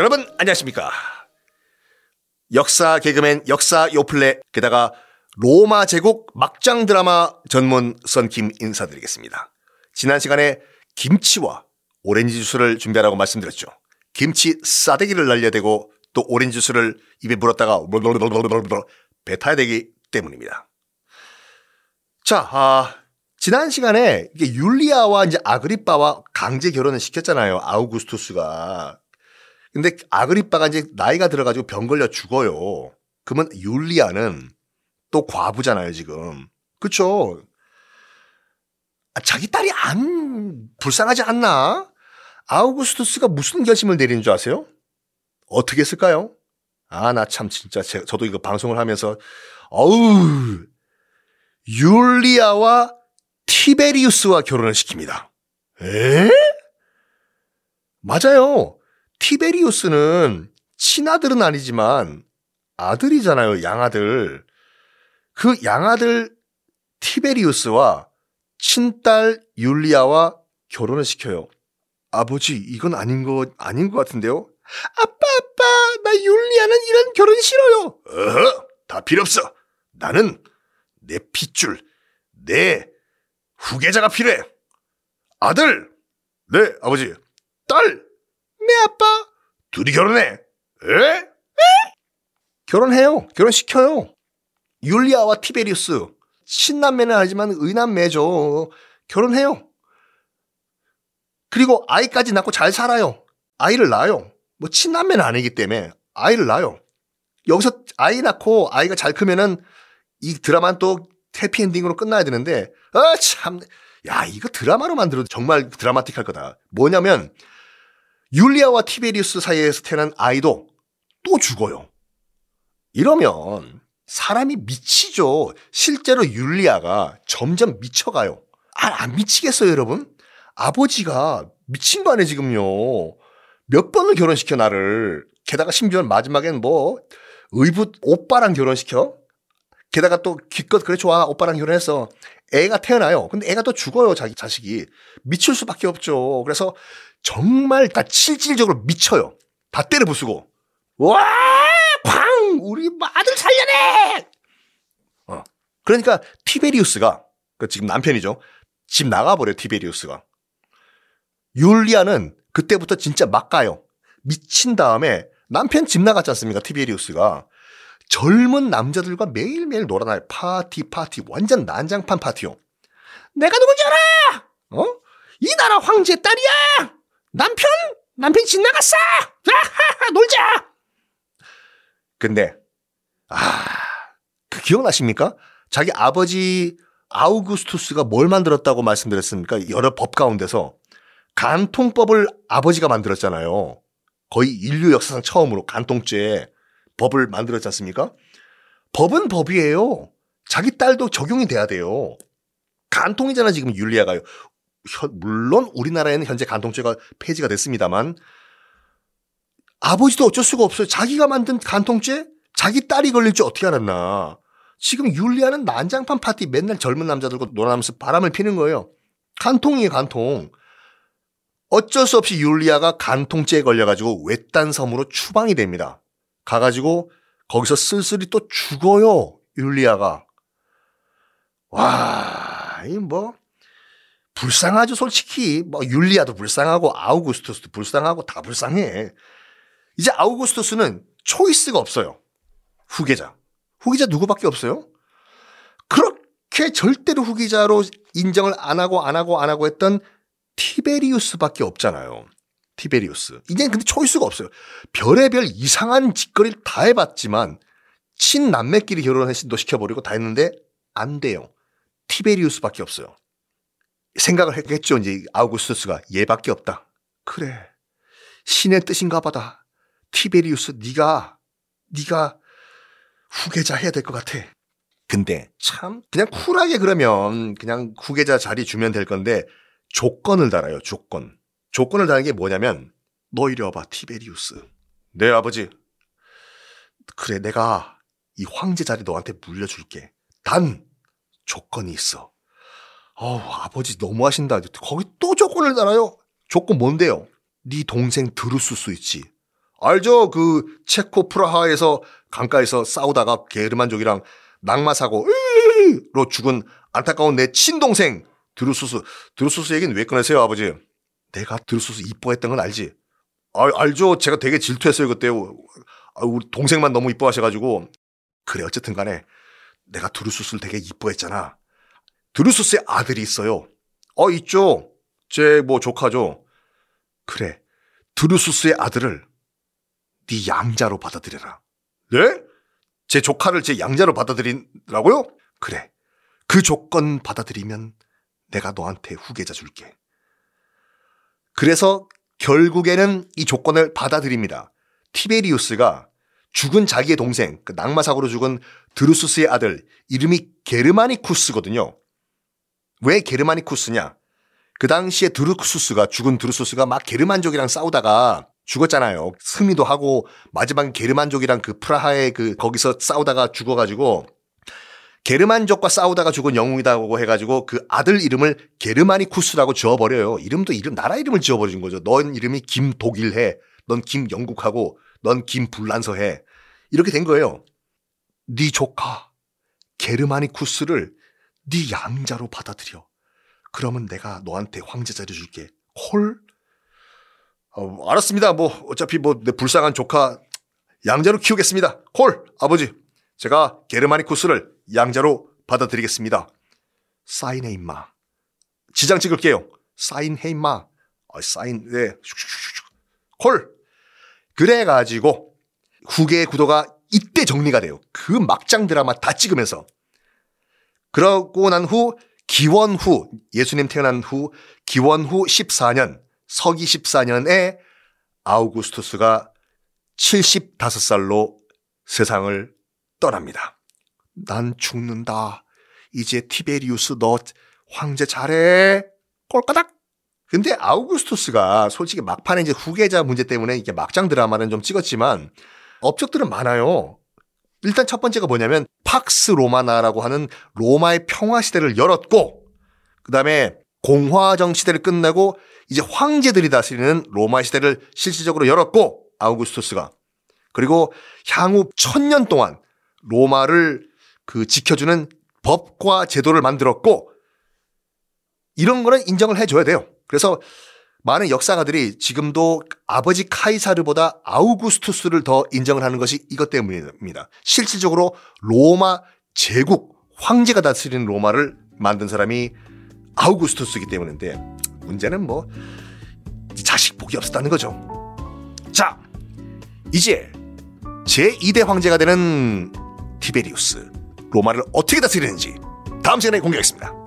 여러분 안녕하십니까? 역사 개그맨 역사 요플레 게다가 로마 제국 막장 드라마 전문 썬킴 인사드리겠습니다. 지난 시간에 김치와 오렌지 주스를 준비하라고 말씀드렸죠. 김치 싸대기를 날려대고 또 오렌지 주스를 입에 물었다가 뱉어야 되기 때문입니다. 자, 아, 지난 시간에 이게 율리아와 이제 아그리빠와 강제 결혼을 시켰잖아요. 아우구스투스가. 근데 아그리빠가 이제 나이가 들어가지고 병 걸려 죽어요. 그러면 율리아는 또 과부잖아요, 지금. 그쵸? 아, 자기 딸이 안 불쌍하지 않나? 아우구스투스가 무슨 결심을 내리는 줄 아세요? 어떻게 했을까요? 아, 나 참 진짜 제, 저도 이거 방송을 하면서 어우 율리아와 티베리우스와 결혼을 시킵니다. 에? 맞아요. 티베리우스는 친아들은 아니지만 아들이잖아요. 양아들. 그 양아들 티베리우스와 친딸 율리아와 결혼을 시켜요. 아버지, 이건 아닌 거, 아닌 것 같은데요? 아빠, 아빠, 나 율리아는 이런 결혼 싫어요. 어허, 다 필요 없어. 나는 내 핏줄, 내 후계자가 필요해. 아들, 네, 아버지. 딸, 네, 아빠. 둘이 결혼해. 에? 에? 결혼해요. 결혼시켜요. 율리아와 티베리우스. 친남매는 아니지만 의남매죠. 결혼해요. 그리고 아이까지 낳고 잘 살아요. 아이를 낳아요. 뭐 친남매는 아니기 때문에 아이를 낳아요. 여기서 아이 낳고 아이가 잘 크면은 이 드라마는 또 해피엔딩으로 끝나야 되는데 아 참. 야, 이거 드라마로 만들어도 정말 드라마틱할 거다. 뭐냐면 율리아와 티베리우스 사이에서 태어난 아이도 또 죽어요. 이러면 사람이 미치죠. 실제로 율리아가 점점 미쳐가요. 아, 안 미치겠어요, 여러분? 아버지가 미친 거 아니에요, 지금요. 몇 번을 결혼시켜, 나를. 게다가 심지어 마지막엔 뭐, 의붓 오빠랑 결혼시켜? 게다가 또 기껏 그래 좋아 오빠랑 결혼해서 애가 태어나요. 근데 애가 또 죽어요 자기 자식이 미칠 수밖에 없죠. 그래서 정말 다 실질적으로 미쳐요. 다 때려 부수고 와, 광 우리 아들 살려내. 어 그러니까 티베리우스가 그 지금 남편이죠. 집 나가버려 티베리우스가. 율리아는 그때부터 진짜 막 가요. 미친 다음에 남편 집 나갔지 않습니까 티베리우스가. 젊은 남자들과 매일매일 놀아나요. 파티, 파티. 완전 난장판 파티요. 내가 누군지 알아! 어? 이 나라 황제 딸이야! 남편? 남편 집 나갔어! 놀자! 근데, 아, 그 기억나십니까? 자기 아버지 아우구스투스가 뭘 만들었다고 말씀드렸습니까? 여러 법 가운데서 간통법을 아버지가 만들었잖아요. 거의 인류 역사상 처음으로 간통죄 법을 만들었지 않습니까? 법은 법이에요. 자기 딸도 적용이 돼야 돼요. 간통이잖아, 지금 율리아가요. 물론 우리나라에는 현재 간통죄가 폐지가 됐습니다만 아버지도 어쩔 수가 없어요. 자기가 만든 간통죄? 자기 딸이 걸릴 줄 어떻게 알았나. 지금 율리아는 난장판 파티 맨날 젊은 남자들과 놀아나면서 바람을 피는 거예요. 간통이에요, 간통. 어쩔 수 없이 율리아가 간통죄에 걸려가지고 외딴 섬으로 추방이 됩니다. 가가지고 거기서 쓸쓸히 또 죽어요. 율리아가. 와, 이 뭐, 불쌍하죠, 솔직히. 뭐, 율리아도 불쌍하고, 아우구스투스도 불쌍하고, 다 불쌍해. 이제 아우구스투스는 초이스가 없어요. 후계자. 후계자 누구밖에 없어요? 그렇게 절대로 후계자로 인정을 안 하고, 안 하고, 안 하고 했던 티베리우스밖에 없잖아요. 티베리우스. 이젠 근데 초이스가 없어요. 별의별 이상한 짓거리를 다 해봤지만 친남매끼리 결혼을 시켜버리고 다 했는데 안 돼요. 티베리우스밖에 없어요. 생각을 했겠죠. 이제 아우구스투스가 얘밖에 없다. 그래. 신의 뜻인가 보다. 티베리우스 네가 네가 후계자 해야 될 것 같아. 근데 참 그냥 쿨하게 그러면 그냥 후계자 자리 주면 될 건데 조건을 달아요. 조건. 조건을 다는 게 뭐냐면 너 이리 와봐 티베리우스. 네 아버지. 그래 내가 이 황제 자리 너한테 물려줄게. 단 조건이 있어. 어우 아버지 너무하신다. 거기 또 조건을 달아요. 조건 뭔데요? 네 동생 드루스수 있지. 알죠? 그 체코 프라하에서 강가에서 싸우다가 게르만족이랑 낙마 사고로 죽은 안타까운 내 친동생 드루수스. 드루수스 얘기는 왜 꺼내세요, 아버지? 내가 드루수스 이뻐했던 건 알지? 아, 알죠. 제가 되게 질투했어요, 그때. 아, 우리 동생만 너무 이뻐하셔가지고. 그래, 어쨌든 간에 내가 드루수스를 되게 이뻐했잖아. 드루수스의 아들이 있어요. 어, 있죠. 제 뭐 조카죠. 그래. 드루수스의 아들을 네 양자로 받아들여라. 네? 제 조카를 제 양자로 받아들이라고요? 그래. 그 조건 받아들이면 내가 너한테 후계자 줄게. 그래서 결국에는 이 조건을 받아들입니다. 티베리우스가 죽은 자기의 동생, 그 낙마 사고로 죽은 드루수스의 아들, 이름이 게르마니쿠스거든요. 왜 게르마니쿠스냐? 그 당시에 드루수스가 죽은 드루수스가 막 게르만족이랑 싸우다가 죽었잖아요. 승리도 하고 마지막에 게르만족이랑 그 프라하에 그 거기서 싸우다가 죽어가지고 게르만족과 싸우다가 죽은 영웅이다고 해가지고 그 아들 이름을 게르마니쿠스라고 지어버려요. 이름도 이름 나라 이름을 지어버린 거죠. 넌 이름이 김독일해. 넌 김영국하고 넌 김불란서해. 이렇게 된 거예요. 네 조카 게르마니쿠스를 네 양자로 받아들여. 그러면 내가 너한테 황제 자리 줄게. 콜? 어, 알았습니다. 뭐 어차피 뭐 내 불쌍한 조카 양자로 키우겠습니다. 콜 아버지 제가 게르마니쿠스를 양자로 받아들이겠습니다. 사인해 임마. 지장 찍을게요. 사인해 임마. 아, 사인 네. 콜. 그래 가지고 후계의 구도가 이때 정리가 돼요. 그 막장 드라마 다 찍으면서. 그러고 난 후 기원 후 예수님 태어난 후 기원 후 14년 서기 14년에 아우구스투스가 75살로 세상을 떠납니다. 난 죽는다. 이제 티베리우스 너 황제 잘해. 꼴까닥. 근데 아우구스투스가 솔직히 막판에 이제 후계자 문제 때문에 이게 막장 드라마는 좀 찍었지만 업적들은 많아요. 일단 첫 번째가 뭐냐면 팍스 로마나라고 하는 로마의 평화 시대를 열었고 그다음에 공화정 시대를 끝내고 이제 황제들이 다스리는 로마 시대를 실질적으로 열었고 아우구스투스가 그리고 향후 천년 동안 로마를 그 지켜주는 법과 제도를 만들었고 이런 거는 인정을 해줘야 돼요. 그래서 많은 역사가들이 지금도 아버지 카이사르보다 아우구스투스를 더 인정을 하는 것이 이것 때문입니다. 실질적으로 로마 제국 황제가 다스리는 로마를 만든 사람이 아우구스투스이기 때문인데 문제는 뭐 자식 복이 없었다는 거죠. 자, 이제 제2대 황제가 되는 티베리우스 로마를 어떻게 다스리는지 다음 시간에 공개하겠습니다.